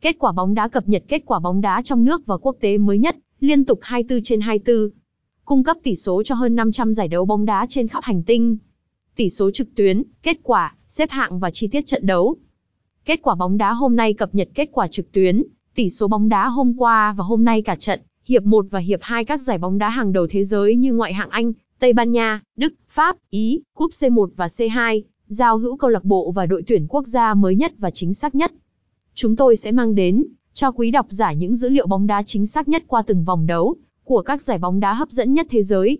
Kết quả bóng đá cập nhật kết quả bóng đá trong nước và quốc tế mới nhất, liên tục 24 trên 24. Cung cấp tỷ số cho hơn 500 giải đấu bóng đá trên khắp hành tinh. Tỷ số trực tuyến, kết quả, xếp hạng và chi tiết trận đấu. Kết quả bóng đá hôm nay cập nhật kết quả trực tuyến, tỷ số bóng đá hôm qua và hôm nay cả trận, hiệp 1 và hiệp 2 các giải bóng đá hàng đầu thế giới như ngoại hạng Anh, Tây Ban Nha, Đức, Pháp, Ý, cúp C1 và C2, giao hữu câu lạc bộ và đội tuyển quốc gia mới nhất và chính xác nhất. Chúng tôi sẽ mang đến, cho quý độc giả những dữ liệu bóng đá chính xác nhất qua từng vòng đấu của các giải bóng đá hấp dẫn nhất thế giới.